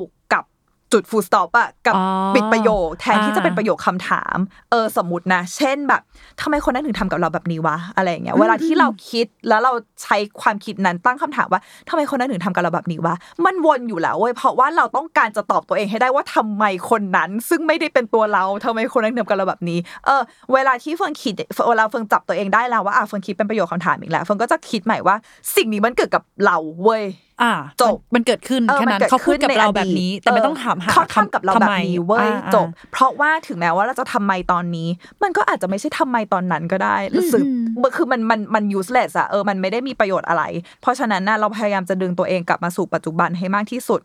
จุดฟูลสต็อปอะกับปิดประโยค แทนที่จะเป็นประโยคคำถาม เออสมมตินะ เช่นแบบทำไมคนนั้นถึงทำกับเราแบบนี้วะอะไรเงี้ยเวลาที่เราคิดแล้วเราใช้ความคิดนั้นตั้งคำถามว่าทำไมคนนั้นถึงทำกับเราแบบนี้วะมันวนอยู่แล้วเว้ยเพราะว่าเราต้องการจะตอบตัวเองให้ได้ว่าทำไมคนนั้น ซึ่งไม่ได้เป็นตัวเราทำไมคนนั้นทำกับเราแบบนี้ เออ เวลาที่เฟิงคิดเวลาเฟิงจับตัวเองได้แล้วว่าอะเฟิงคิดเป็นประโยคคำถามอีกแล้วเฟิงก็จะคิดใหม่ว่า สิ่งนี้มันเกิดกับเราเว้ยอ่าจบมันเกิดขึ้นแค่นั้นเขาพูดกับเราแบบนี้ แต่ไม่ต้องถามหาเขาทำกับเราแบบนี้เว้ยจบ เพราะว่าถึงแม้ว่าเราจะทำไมตอนนี้ มันก็อาจจะไม่ใช่ทำไมตอนนั้นก็ได้รู้สึกคือมันมันมัน useless อะเออมันไม่ได้มีประโยชน์อะไร เพราะฉะนั้นน่ะเราพยายามจะดึงตัวเองกลับมาสู่ปัจจุบันให้มากที่สุด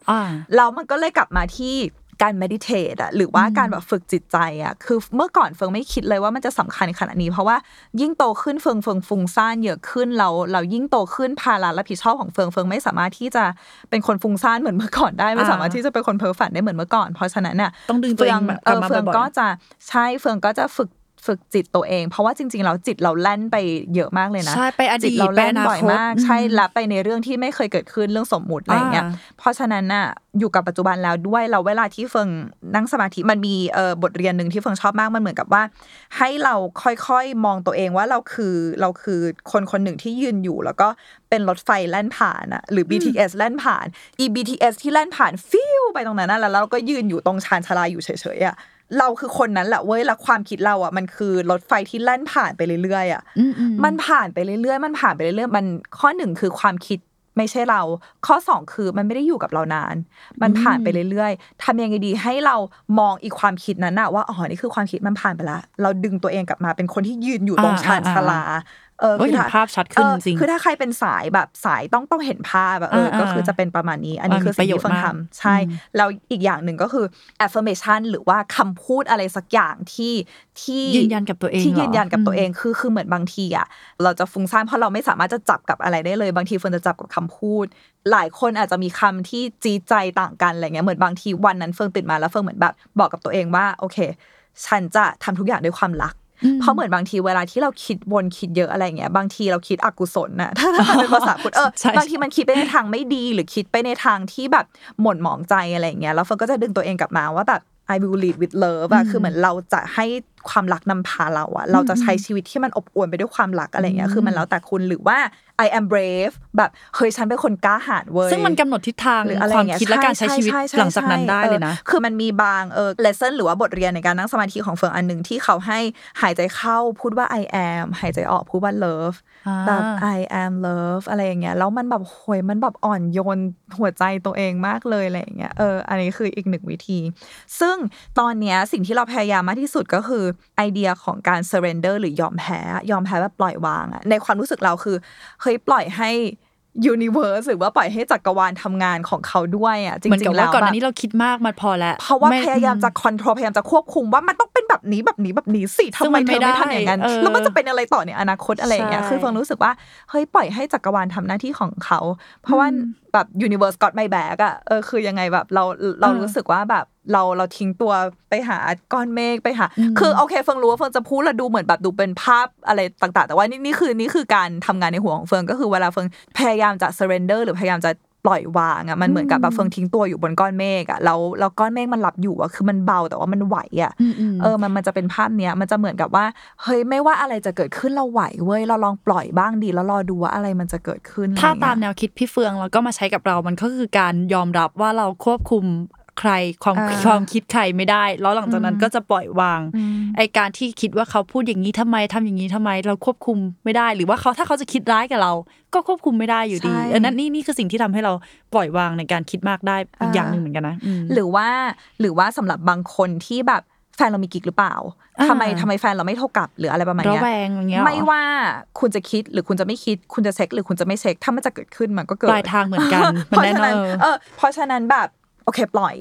แล้วมันก็เลยกลับมาที่ การ meditate อะหรือว่าการแบบฝึกจิตใจอะคือเมื่อก่อนเฟืองไม่คิดเลยว่ามันจะสำคัญขนาดนี้ เพราะว่ายิ่งโตขึ้นเฟืองเฟืองฟุ้งซ่านเยอะขึ้นเราเรายิ่งโตขึ้นภาระรับผิดชอบของเฟืองเฟืองไม่สามารถที่จะเป็นคนฟุ้งซ่านเหมือนเมื่อก่อนได้ไม่สามารถที่จะเป็นคนเพ้อฝันได้เหมือนเมื่อก่อน เพราะฉะนั้นเนี่ยต้องดึงตัวเองเออเฟิงก็จะใช่เฟิงก็จะฝึก ฝึกจิตตัวเอง เพราะว่าจริงๆเราจิตเราแล่นไปเยอะมากเลยนะใช่ไปอดีตเราแล่นบ่อยมาก ใช่ละไปในเรื่องที่ไม่เคยเกิดขึ้นเรื่องสมมุติอะไรเงี้ยเพราะฉะนั้นน่ะอยู่กับปัจจุบันแล้วด้วยเราเวลาที่เฟิงนั่งสมาธิมันมีเอ่อบทเรียนหนึ่งที่เฟิงชอบมากมันเหมือนกับว่า ให้เราค่อยๆมองตัวเองว่าเราคือเราคือคนคนหนึ่งที่ยืนอยู่ แล้วก็เป็นรถไฟแล่นผ่านอะหรือ BTS แล่นผ่าน e BTS ที่แล่นผ่านฟิวไปตรงนั้นนะแล้วเราก็ยืนอยู่ตรงชานชาลาอยู่เฉยๆอะ เราคือคนนั้นแหละเว้ยแล้วความคิดเราอะมันคือรถไฟที่แล่นผ่านไปเรื่อยๆอะมันผ่านไปเรื่อยๆ มันผ่านไปเรื่อยๆมันข้อหนึ่งคือความคิดไม่ใช่เรา ข้อสองคือมันไม่ได้อยู่กับเรานาน มันผ่านไปเรื่อยๆทำยังไงดีให้เรามองอีกความคิดนั้นอะว่าอ๋อนี่คือความคิดมันผ่านไปละเราดึงตัวเองกลับมาเป็นคนที่ยืนอยู่ตรงชานชาลา เออคือภาพชัดขึ้นจริงคือถ้าใครเป็นสายแบบสายต้องต้องเห็นภาพแบบเออก็คือจะเป็นประมาณนี้ อันนี้คือสิ่งที่เฟืองทำใช่แล้วอีกอย่างหนึ่งก็คือ affirmation หรือว่าคำพูดอะไรสักอย่างที่ที่ยืนยันกับตัวเองที่ยืนยันกับตัวเองคือคือเหมือนบางทีอะเราจะฟุ้งซ่านเพราะเราไม่สามารถจะจับกับอะไรได้เลย บางทีเฟืองจะจับกับคำพูด หลายคนอาจจะมีคำที่จี้ใจต่างกันอะไรเงี้ยเหมือนบางทีวันนั้นเฟิร์นตื่นมาแล้วเฟิร์นเหมือนแบบบอกกับตัวเองว่าโอเค ฉันจะทำทุกอย่างด้วยความรัก เพราะเหมือนบางทีเวลาที่เราคิดวนคิดเยอะอะไรเงี้ยบางทีเราคิดอกุศลน่ะถ้าเป็นภาษาพุทธเออบางทีมันคิดไปในทางไม่ดี หรือคิดไปในทางที่แบบหม่นหมองใจอะไรเงี้ยแล้วเฟิร์นก็จะดึงตัวเองกลับมาว่าแบบ I will lead with love อะคือเหมือนเราจะให้ความรักนำพาเราอะเราจะใช้ชีวิตที่มันอบอวลไปด้วยความรักอะไรเงี้ยคือมันแล้วแต่คุณหรือว่า I am brave แบบเฮ้ยฉันเป็นคนกล้าหาญเว้ยซึ่งมันกำหนดทิศทางหรืออะไรความคิดและการใช้ชีวิตหลังจากนั้นได้เลยนะคือมันมีบางเออ lesson หรือว่าบทเรียนในการนั่งสมาธิของเฟิงอันหนึ่งที่เขาให้หายใจเข้าพูดว่า I am หายใจออกพูดว่า love แบบ I am love อะไรอย่างเงี้ยแล้วมันแบบโหยมันแบบอ่อนโยนหัวใจตัวเองมากเลยอะไรอย่างเงี้ยเอออันนี้คืออีกหนึ่งวิธี ซึ่งตอนเนี้ยสิ่งที่เราพยายามมากที่สุดก็คือไอเดียของการ surrender หรือยอมแพ้ยอมแพ้แบบปล่อยวางอะในความรู้สึกเราคือเฮ้ยปล่อยให้universe หรือว่าปล่อยให้จักรวาลทำงานของเขาด้วยอะจริงๆแล้วก่อนนี้เราคิดมากมันพอแล้วเพราะว่าพยายามจะ control พยายามจะควบคุมว่ามันต้องเป็นแบบนี้แบบนี้แบบนี้สิทำไมเธอไม่ทำอย่างนั้นแล้วมันจะเป็นอะไรต่อในอนาคตอะไรอย่างเงี้ยคือเฟืองรู้สึกว่าเฮ้ยปล่อยให้จักรวาลทำหน้าที่ของเขา เพราะว่าแบบ universe got my back อะเออคือยังไงแบบเราเรารู้สึกว่าแบบ เราเราทิ้งตัวไปหาก้อนเมฆไปหา คือโอเคเฟืองรู้ว่าเฟืองจะพูดแล้วดูเหมือนแบบดูเป็นภาพอะไรต่าง ๆ แต่ว่านี่นี่คือนี่คือการทำงานในหัวของเฟืองก็คือเวลาเฟืองพยายามจะ surrender หรือพยายามจะปล่อยวางอะมันเหมือนกับแบบเฟิงทิ้งตัวอยู่บนก้อนเมฆอะแล้วแล้วก้อนเมฆมันหลับอยู่อะคือมันเบาแต่ว่ามันไหวอะเออมันมันจะเป็นภาพเนี้ยมันจะเหมือนกับว่าเฮ้ยไม่ว่าอะไรจะเกิดขึ้นเราไหวเว้ยเราลองปล่อยบ้างดีแล้วรอดูว่าอะไรมันจะเกิดขึ้น ถ้าตามแนวคิดพี่เฟืองแล้วก็มาใช้กับเรามันก็คือการยอมรับว่าเราควบคุม ใครความความคิดใครไม่ได้ แล้วหลังจากนั้นก็จะปล่อยวางไอการที่คิดว่าเขาพูดอย่างนี้ทำไมทำอย่างนี้ทำไม เราควบคุมไม่ได้ หรือว่าเขาถ้าเขาจะคิดร้ายกับเรา ก็ควบคุมไม่ได้อยู่ดีอันนั้นนี่นี่คือสิ่งที่ทำให้เราปล่อยวางในการคิดมากได้อีกอย่างหนึ่งเหมือนกันนะหรือว่าหรือว่าสำหรับบางคนที่แบบฟนเรามีกิ๊กหรือเปล่าทำไมทำไมแฟนเราไม่โทรกลับหรืออะไรประมาณนี้ระแวงอย่างเงี้ยไม่ว่าคุณจะคิดหรือคุณจะไม่คิด คุณจะเซ็กหรือคุณจะไม่เซ็กถ้ามันจะเกิดขึ้นมันก็เกิดปลายทางเหมือนกันเพราะฉะนั้นเออเพราะฉะนั้นแบบโอ เคปล่อย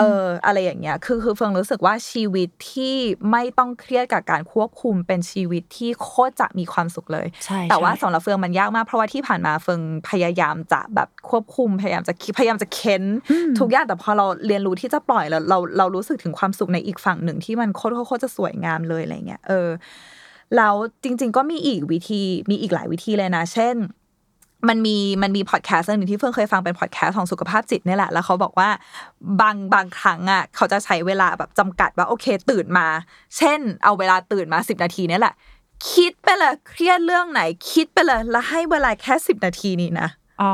เอออะไรอย่างเงี้ยคือคือเฟิงรู้สึกว่าชีวิตที่ไม่ต้องเครียดกับการควบคุมเป็นชีวิตที่โคตรจะมีความสุขเลย แต่ว่าสำหรับเฟิงมันยากมากเพราะว่าที่ผ่านมาเฟิงพยายามจะแบบควบคุมพยายามจะพยายามจะเค้น ทุกอย่างแต่พอเราเรียนรู้ที่จะปล่อยแล้วเราเรารู้สึกถึงความสุขในอีกฝั่งหนึ่งที่มันโคตรโคตรจะสวยงามเลยอะไรเงี้ยเออแล้วจริง ๆ ก็มีอีกวิธีมีอีกหลายวิธีเลยนะ เช่น มันมีมันมีพอดแคสต์หนึ่งที่เพิ่งเคยฟังเป็นพอดแคสต์ของสุขภาพจิตนี่แหละ แล้วเขาบอกว่าบางบางครั้งอะเขาจะใช้เวลาแบบจำกัดว่าโอเคตื่นมา เช่น เอาเวลาตื่นมาสิบนาทีนี่แหละ คิดไปเลยเครียดเรื่องไหน คิดไปเลยแล้วให้เวลาแค่สิบนาทีนี้นะ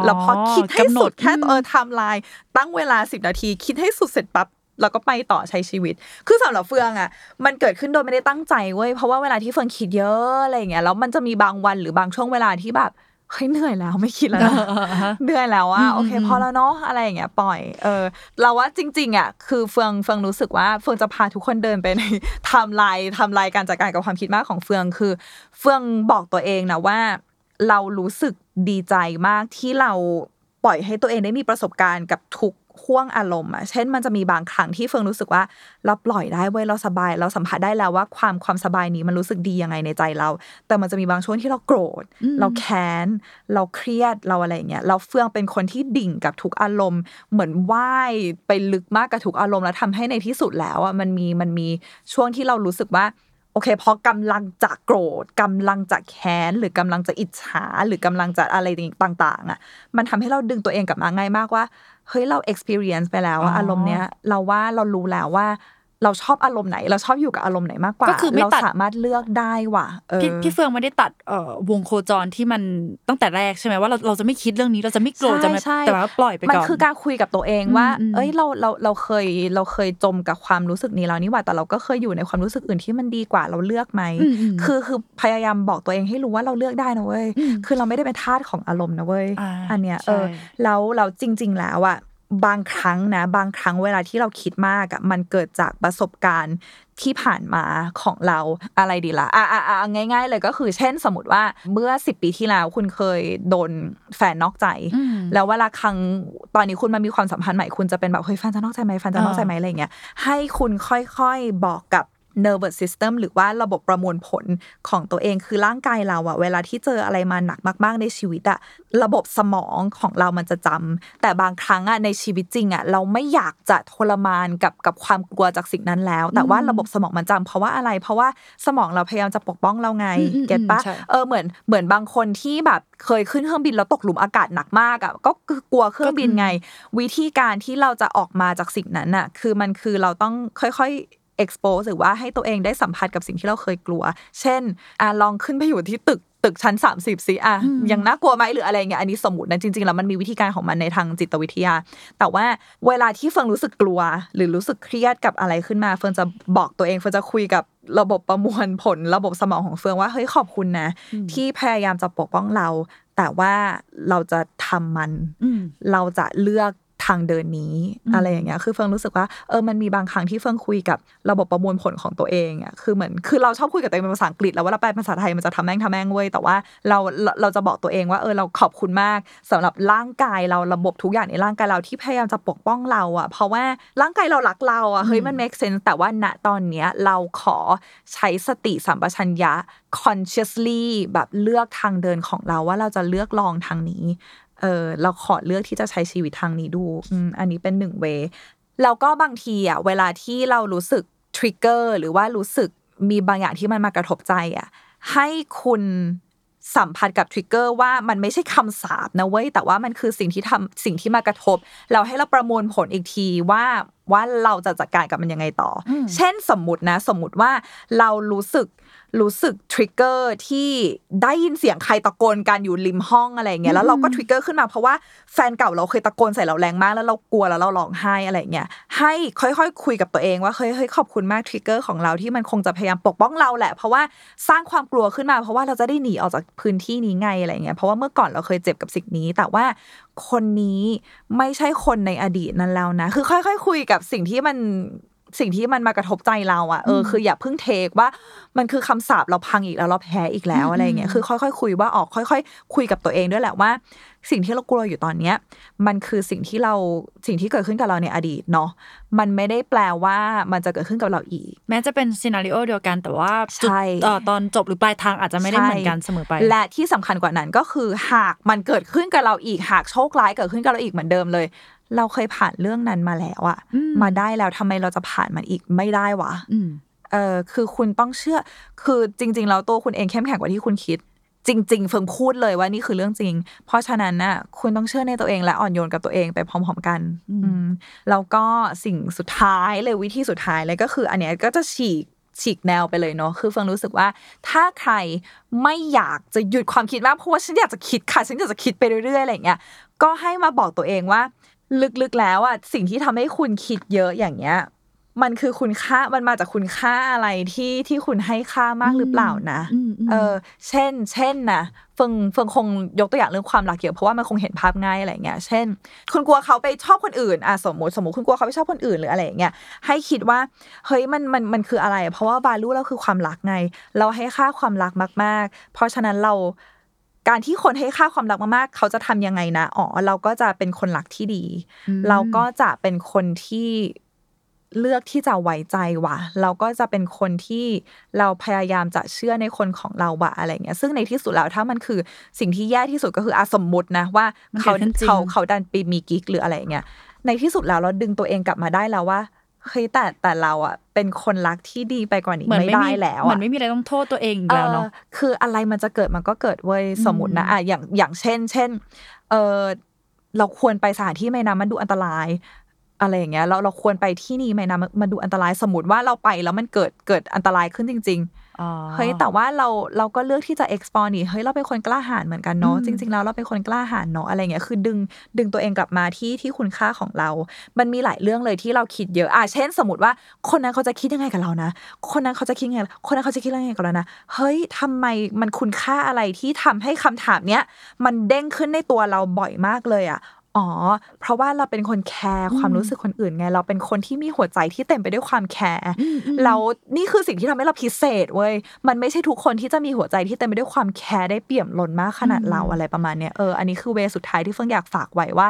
แล้วพอคิดให้สุดแค่เออทำลายตั้งเวลาสิบนาที คิดให้สุดเสร็จปั๊บแล้วก็ไปต่อใช้ชีวิต คือสำหรับเฟืองอะ มันเกิดขึ้นโดยไม่ได้ตั้งใจเว้ย เพราะว่าเวลาที่เฟืองคิดเยอะอะไรเงี้ย แล้วมันจะมีบางวันหรือบางช่วงเวลาที่แบบ เฮ้ยเหนื่อยแล้วไม่คิดแล้วเหนื่อยแล้วว่าโอเคพอแล้วเนาะอะไรอย่างเงี้ยปล่อยเออเราว่าจริง ๆอะคือเฟืองเฟืองรู้สึกว่าเฟืองจะพาทุกคนเดินไปในทำลายทำลายการจัดการกับความคิดมากของเฟืองคือ เฟืองบอกตัวเองนะว่า เรารู้สึกดีใจมากที่เราปล่อยให้ตัวเองได้มีประสบการณ์กับทุก ห่วงอารมณ์อะ เช่นมันจะมีบางครั้งที่เฟิงรู้สึกว่าเราปล่อยได้เว้ยเราสบาย เราสัมผัสได้แล้วว่าความความสบายนี้มันรู้สึกดียังไงในใจเรา แต่มันจะมีบางช่วงที่เราโกรธ เราแค้น เราเครียดเราอะไรเงี้ยเราเฟืองเป็นคนที่ดิ่งกับทุกอารมณ์ เหมือนว่ายไปลึกมากกับทุกอารมณ์แล้วทำให้ในที่สุดแล้วอะมันมีมันมีช่วงที่เรารู้สึกว่าโอเคพอกำลังจะโกรธกำลังจะแค้น หรือกำลังจะอิจฉา หรือกำลังจะอะไรต่างๆ อะ มันทำให้เราดึงตัวเองกลับมาง่ายมากว่า เฮ้ยเรา experience ไปแล้วอารมณ์เนี้ย เราว่าเรารู้แล้วว่า เราชอบอารมณ์ไหน เราชอบอยู่กับอารมณ์ไหนมากกว่าก็คือเราสามารถเลือกได้ว่ะพี่พี่เฟืองไม่ได้ตัดเอ่อวงโคจรที่มันตั้งแต่แรกใช่ไหมว่าเราเราจะไม่คิดเรื่องนี้เราจะไม่โกรธจะไม่แต่ว่าปล่อยไปก่อนมันคือการคุยกับตัวเองว่า เอ้ยเราเราเราเคยเราเคยจมกับความรู้สึกนี้แล้วนี่ว่าแต่เราก็เคยอยู่ในความรู้สึกอื่นที่มันดีกว่าเราเลือกไหมคือคือพยายามบอกตัวเองให้รู้ว่าเราเลือกได้นะเว้ยคือเราไม่ได้เป็นทาสของอารมณ์นะเว้ยอันเนี้ยเออแล้วเราจริง ๆ แล้วอะ บางครั้งนะ บางครั้งเวลาที่เราคิดมากอะมันเกิดจากประสบการณ์ที่ผ่านมาของเราอะไรดีละอะอะอะง่าย ๆ เลยก็คือ เช่น สมมติว่าเมื่อสิบปีที่แล้วคุณเคยโดนแฟนนอกใจ แล้วเวลาครั้งตอนนี้คุณมามีความสัมพันธ์ใหม่คุณจะเป็นแบบเฮ้ยแฟนจะนอกใจไหมแฟนจะนอกใจไหมอะไรเงี้ยให้คุณค่อยๆบอกกับ nervous system หรือว่าระบบประมวลผลของตัวเองคือร่างกายเราอะเวลาที่เจออะไรมาหนักมาก ๆ ในชีวิตอะระบบสมองของเรามันจะจำแต่บางครั้งอะในชีวิตจริงอะเราไม่อยากจะทรมานกับกับความกลัวจากสิ่งนั้นแล้ว แต่ว่าระบบสมองมันจำเพราะว่าอะไรเพราะว่าสมองเราพยายามจะปกป้องเราไงเก็ตปะเออเหมือนเหมือนบางคนที่แบบเคยขึ้นเครื่องบินแล้วตกหลุมอากาศหนักมากอะก็กลัวเครื่องบินไง วิธีการที่เราจะออกมาจากสิ่งนั้นอะคือมันคือเราต้องค่อย expose หรือว่าให้ตัวเองได้สัมผัสกับสิ่งที่เราเคยกลัว เช่นอ่าลองขึ้นไปอยู่ที่ตึกตึกชั้น 30สิอะยังน่ากลัวไหมหรืออะไรเงี้ยอันนี้สมมตินะจริงๆแล้วมันมีวิธีการของมันในทางจิตวิทยา แต่ว่าเวลาที่เฟิงรู้สึกกลัว หรือรู้สึกเครียดกับอะไรขึ้นมา เฟิงจะบอกตัวเองเฟิงจะคุยกับระบบประมวลผล ระบบสมองของเฟิงว่าเฮ้ยขอบคุณนะ ที่พยายามจะปกป้องเรา แต่ว่าเราจะทำมัน เราจะเลือกทางเดินนี้ อะไรอย่างเงี้ยคือเฟิงรู้สึกว่าเออมันมีบางครั้งที่เฟิงคุยกับระบบประมวลผลของตัวเองอะคือเหมือนคือเราชอบคุยกับตัวเองเป็นภาษาอังกฤษแล้วเวลาแปลภาษาไทยมันจะทำแม่งทำแม่งเว้ยแต่ว่าเราเราจะบอกตัวเองว่าเออเราขอบคุณมากสำหรับร่างกายเราระบบทุกอย่างในร่างกายเราที่พยายามจะปกป้องเราอะ เพราะว่าร่างกายเรารักเราอะเฮ้ยมัน make sense แต่ว่าณตอนเนี้ยเราขอใช้สติสัมปชัญญะ consciously แบบเลือกทางเดินของเราว่าเราจะเลือกลองทางนี้ เออเราขอเลือกที่จะใช้ชีวิตทางนี้ดูอืมอันนี้เป็นหนึ่ง way แล้วก็บางทีอะเวลาที่เรารู้สึก trigger หรือว่ารู้สึกมีบางอย่างที่มันมากระทบใจอะให้คุณสัมผัสกับ trigger ว่ามันไม่ใช่คำสาปนะเว้ยแต่ว่ามันคือสิ่งที่ทำสิ่งที่มากระทบ เราให้เราประมวลผลอีกทีว่า ว่าเราจะจัดการกับมันยังไงต่อ เช่นสมมตินะ สมมติว่าเรารู้สึกรู้สึก trigger ที่ได้ยินเสียงใครตะโกนกันอยู่ริมห้องอะไรเงี้ยแล้วเราก็ trigger ขึ้นมาเพราะว่าแฟนเก่าเราเคยตะโกนใส่เราแรงมากแล้วเรากลัวแล้วเราร้องไห้อะไรเงี้ยให้ค่อยๆคุยกับตัวเองว่าเฮ้ยเฮ้ยขอบคุณมากทริกเกอร์ของเราที่มันคงจะพยายามปกป้องเราแหละ เพราะว่าสร้างความกลัวขึ้นมาเพราะว่าเราจะได้หนีออกจากพื้นที่นี้ไงอะไรเงี้ยเพราะว่าเมื่อก่อนเราเคยเจ็บกับสิ่งนี้ แต่ว่าคนนี้ไม่ใช่คนในอดีตนั้นแล้วนะ คือค่อยๆ คุยกับสิ่งที่มัน สิ่งที่มันมากระทบใจเราอะเออคืออย่าเพิ่งเทคว่ามันคือคำสาปเราพังอีกแล้วเราแพ้อีกแล้วอะไรเงี้ยคือค่อยๆคุยว่าออกค่อย ๆ คุยกับตัวเองด้วยแหละว่า สิ่งที่เรากลัวอยู่ตอนเนี้ย มันคือสิ่งที่เราสิ่งที่เกิดขึ้นกับเราในอดีตเนาะมันไม่ได้แปลว่ามันจะเกิดขึ้นกับเราอีก แม้จะเป็นซีนารีโอเดียวกันแต่ว่าจุดตอนจบหรือปลายทางอาจจะไม่ได้เหมือนกันเสมอไป และที่สำคัญกว่านั้นก็คือหากมันเกิดขึ้นกับเราอีกหากโชคร้ายเกิดขึ้นกับเราอีกเหมือนเดิมเลย เราเคยผ่านเรื่องนั้นมาแล้วอะมาได้แล้วทำไมเราจะผ่านมันอีกไม่ได้วะเออคือคุณต้องเชื่อ คือจริง ๆ แล้วตัวคุณเองเข้มแข็งกว่าที่คุณคิด จริง ๆ เฟิงพูดเลยว่านี่คือเรื่องจริง เพราะฉะนั้นน่ะ คุณต้องเชื่อในตัวเองและอ่อนโยนกับตัวเองไปพร้อม ๆ กัน อืมแล้วก็สิ่งสุดท้ายเลยวิธีสุดท้ายเลยก็คือ อันเนี้ยก็จะฉีกฉีกแนวไปเลยเนาะ คือเฟิงรู้สึกว่า ถ้าใครไม่อยากจะหยุดความคิดมากเพราะว่าฉันอยากจะคิดค่ะ ฉันอยากจะคิดไปเรื่อยๆอะไรเงี้ย ก็ให้มาบอกตัวเองว่า ลึกๆแล้วอะสิ่งที่ทำให้คุณคิดเยอะอย่างเงี้ย มันคือคุณค่ามันมาจากคุณค่าอะไรที่ที่คุณให้ค่ามากหรือเปล่านะเออ เช่น เช่นนะเฟิงเฟิงคงยกตัวอย่างเรื่องความรักเยอะเพราะว่ามันคงเห็นภาพง่ายอะไรเงี้ย เช่น คุณกลัวเขาไปชอบคนอื่นอะสมมติสมมติคุณกลัวเขาไปชอบคนอื่นหรืออะไรเงี้ยให้คิดว่าเฮ้ยมันมันมันคืออะไร เพราะว่า value เราคือความรักไง เราให้ค่าความรักมาก ๆ เพราะฉะนั้นเรา การที่คนให้ค่าความรักมากๆ เขาจะทำยังไงนะ อ๋อ เราก็จะเป็นคนรักที่ดี เราก็จะเป็นคนที่เลือกที่จะไว้ใจว่ะ เราก็จะเป็นคนที่เราพยายามจะเชื่อในคนของเราว่ะอะไรเงี้ย ซึ่งในที่สุดแล้วถ้ามันคือสิ่งที่แย่ที่สุดก็คืออาสมมุตินะว่าเขาเขาเขาดันไปมีกิ๊กหรืออะไรเงี้ย ในที่สุดแล้วเราดึงตัวเองกลับมาได้แล้วว่า เฮ้ยแต่แต่เราอะเป็นคนรักที่ดีไปกว่านี้ไม่ได้แล้วมันไม่มีอะไรต้องโทษตัวเองแล้วเนาะคืออะไรมันจะเกิดมันก็เกิดเว้ยสมมตินะอะอย่างอย่างเช่น เช่น เออเราควรไปสถานที่ไม่นะมันดูอันตรายอะไรอย่างเงี้ยเราเราควรไปที่นี่ไหมนะมันดูอันตรายสมมติว่าเราไปแล้วมันเกิดเกิดอันตรายขึ้นจริง ๆ เฮ้ยแต่ว่าเราเราก็เลือกที่จะ explore นี่เฮ้ยเราเป็นคนกล้าหาญเหมือนกันเนาะจริง ๆ แล้วเราเป็นคนกล้าหาญเนาะอะไรเงี้ยคือดึงดึงตัวเองกลับมาที่ที่คุณค่าของเรา มันมีหลายเรื่องเลยที่เราคิดเยอะอะเช่น สมมติว่าคนนั้นเขาจะคิดยังไงกับเรานะ คนนั้นเขาจะคิดยังไงคนนั้นเขาจะคิดยังไงกับเรานะเฮ้ยทำไมมันคุณค่าอะไรที่ทำให้คำถามเนี้ยมันเด้งขึ้นในตัวเราบ่อยมากเลยอะ อ๋อ เพราะว่าเราเป็นคน care ความรู้สึกคนอื่นไง เราเป็นคนที่มีหัวใจที่เต็มไปด้วยความ care แล้วนี่คือสิ่งที่ทำให้เราพิเศษเว้ย มันไม่ใช่ทุกคนที่จะมีหัวใจที่เต็มไปด้วยความ care ได้เปี่ยมล้นมากขนาดเราอะไรประมาณเนี้ย เออ อันนี้คือ way สุดท้ายที่เฟืองอยากฝากไว้ว่า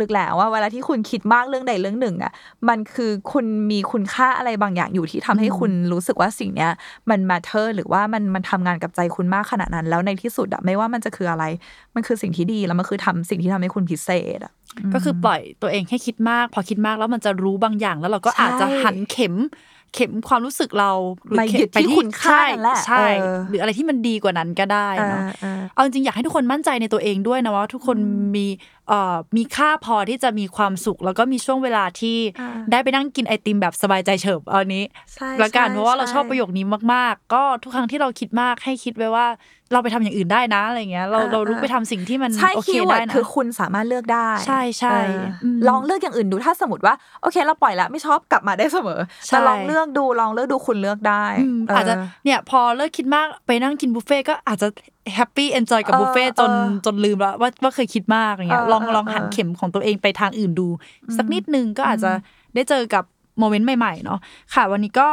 ลึกๆแล้วว่าเวลาที่คุณคิดมากเรื่องใดเรื่องหนึ่งอะมันคือคุณมีคุณค่าอะไรบางอย่างอยู่ที่ทำให้คุณรู้สึกว่าสิ่งเนี้ย มันมาเธอหรือว่ามันมันทำงานกับใจคุณมากขนาดนั้น แล้วในที่สุดอะไม่ว่ามันจะคืออะไร มันคือสิ่งที่ดีแล้วมันคือทำสิ่งที่ทำให้คุณพิเศษอะก็คือปล่อยตัวเองให้คิดมาก พอคิดมากแล้วมันจะรู้บางอย่าง แล้วเราก็อาจจะหันเข็ม เข็มความรู้สึกเราหรือไปที่คุณค่าแหละใช่หรืออะไรที่มันดีกว่านั้นก็ได้เนาะเอาจริงอยากให้ทุกคนมั่นใจในตัวเองด้วยนะว่าทุกคนมีเอ่อมีค่าพอที่จะมีความสุข แล้วก็มีช่วงเวลาที่ได้ไปนั่งกินไอติมแบบสบายใจเฉิบอันนี้ละกันเพราะว่าเราชอบประโยคนี้มาก ๆ ก็ทุกครั้งที่เราคิดมากให้คิดไว้ว่า เราไปทำอย่างอื่นได้นะอะไรเงี้ยเราเรารู้ไปทำสิ่งที่มันโอเคได้นะคือคุณสามารถเลือกได้ ใช่ใช่ลองเลือกอย่างอื่นดูถ้าสมมติว่าโอเค เราปล่อยแล้วไม่ชอบกลับมาได้เสมอแต่ลองเลือกดูลองเลือกดูคุณเลือกได้อาจจะเนี่ยพอเลิกคิดมากไปนั่งกินบุฟเฟ่ก็อาจจะ happy enjoy กับบุฟเฟ่จนจนลืมแล้วว่าว่าเคยคิดมากอย่างเงี้ยลองลองหันเข็มของตัวเองไปทางอื่นดู สักนิดนึงก็อาจจะได้เจอกับ moment ใหม่ๆเนาะค่ะ วันนี้ก็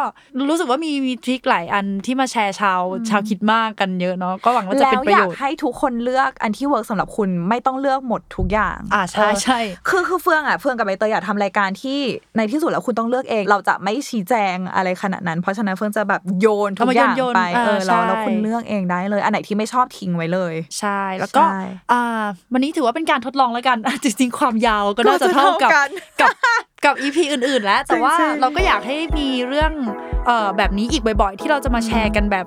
รู้สึกว่ามีมี trick หลายอันที่มาแชร์ชาวชาวคิดมากกันเยอะเนาะก็หวังว่าจะเป็นประโยชน์แล้วอยากให้ทุกคนเลือกอันที่ work สำหรับคุณไม่ต้องเลือกหมดทุกอย่างอ่าใช่ใช่คือคือเฟืองอะเฟืองกับใบเตยอยากทำรายการที่ในที่สุดแล้วคุณต้องเลือกเอง เราจะไม่ชี้แจงอะไรขนาดนั้น เพราะฉะนั้นเฟืองจะแบบโยนทุกอย่างไปเออแล้วแล้วคุณเลือกเองได้เลย อันไหนที่ไม่ชอบทิ้งไว้เลย ใช่แล้วก็อ่าวันนี้ถือว่าเป็นการทดลองแล้วกันจริงๆความยาวก็น่าจะเท่ากับกับ กับ EP อื่น ๆ แล้ว แต่ว่าเราก็อยากให้มีเรื่องเอ่อแบบนี้อีกบ่อย ๆ ที่เราจะมาแชร์กันแบบ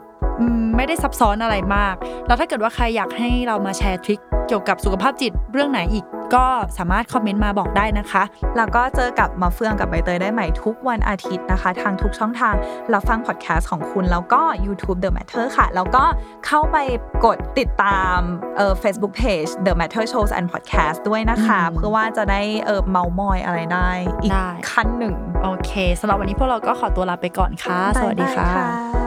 ไม่ได้ซับซ้อนอะไรมาก แล้วถ้าเกิดว่าใครอยากให้เรามาแชร์ trick เกี่ยวกับสุขภาพจิตเรื่องไหนอีก ก็สามารถ comment มาบอกได้นะคะ แล้วก็เจอกับมะเฟืองกับใบเตยได้ใหม่ทุกวันอาทิตย์นะคะ ทางทุกช่องทางเราฟังพอดแคสต์ของคุณแล้วก็ YouTube The Matter ค่ะ แล้วก็เข้าไปกดติดตามเอ่อ Facebook Page The Matter Shows and Podcast ด้วยนะคะ เพื่อว่าจะได้เออเมามอยอะไรได้อีกขั้นหนึ่ง โอเคสำหรับวันนี้พวกเราก็ขอตัวลาไปก่อนค่ะ สวัสดีค่ะ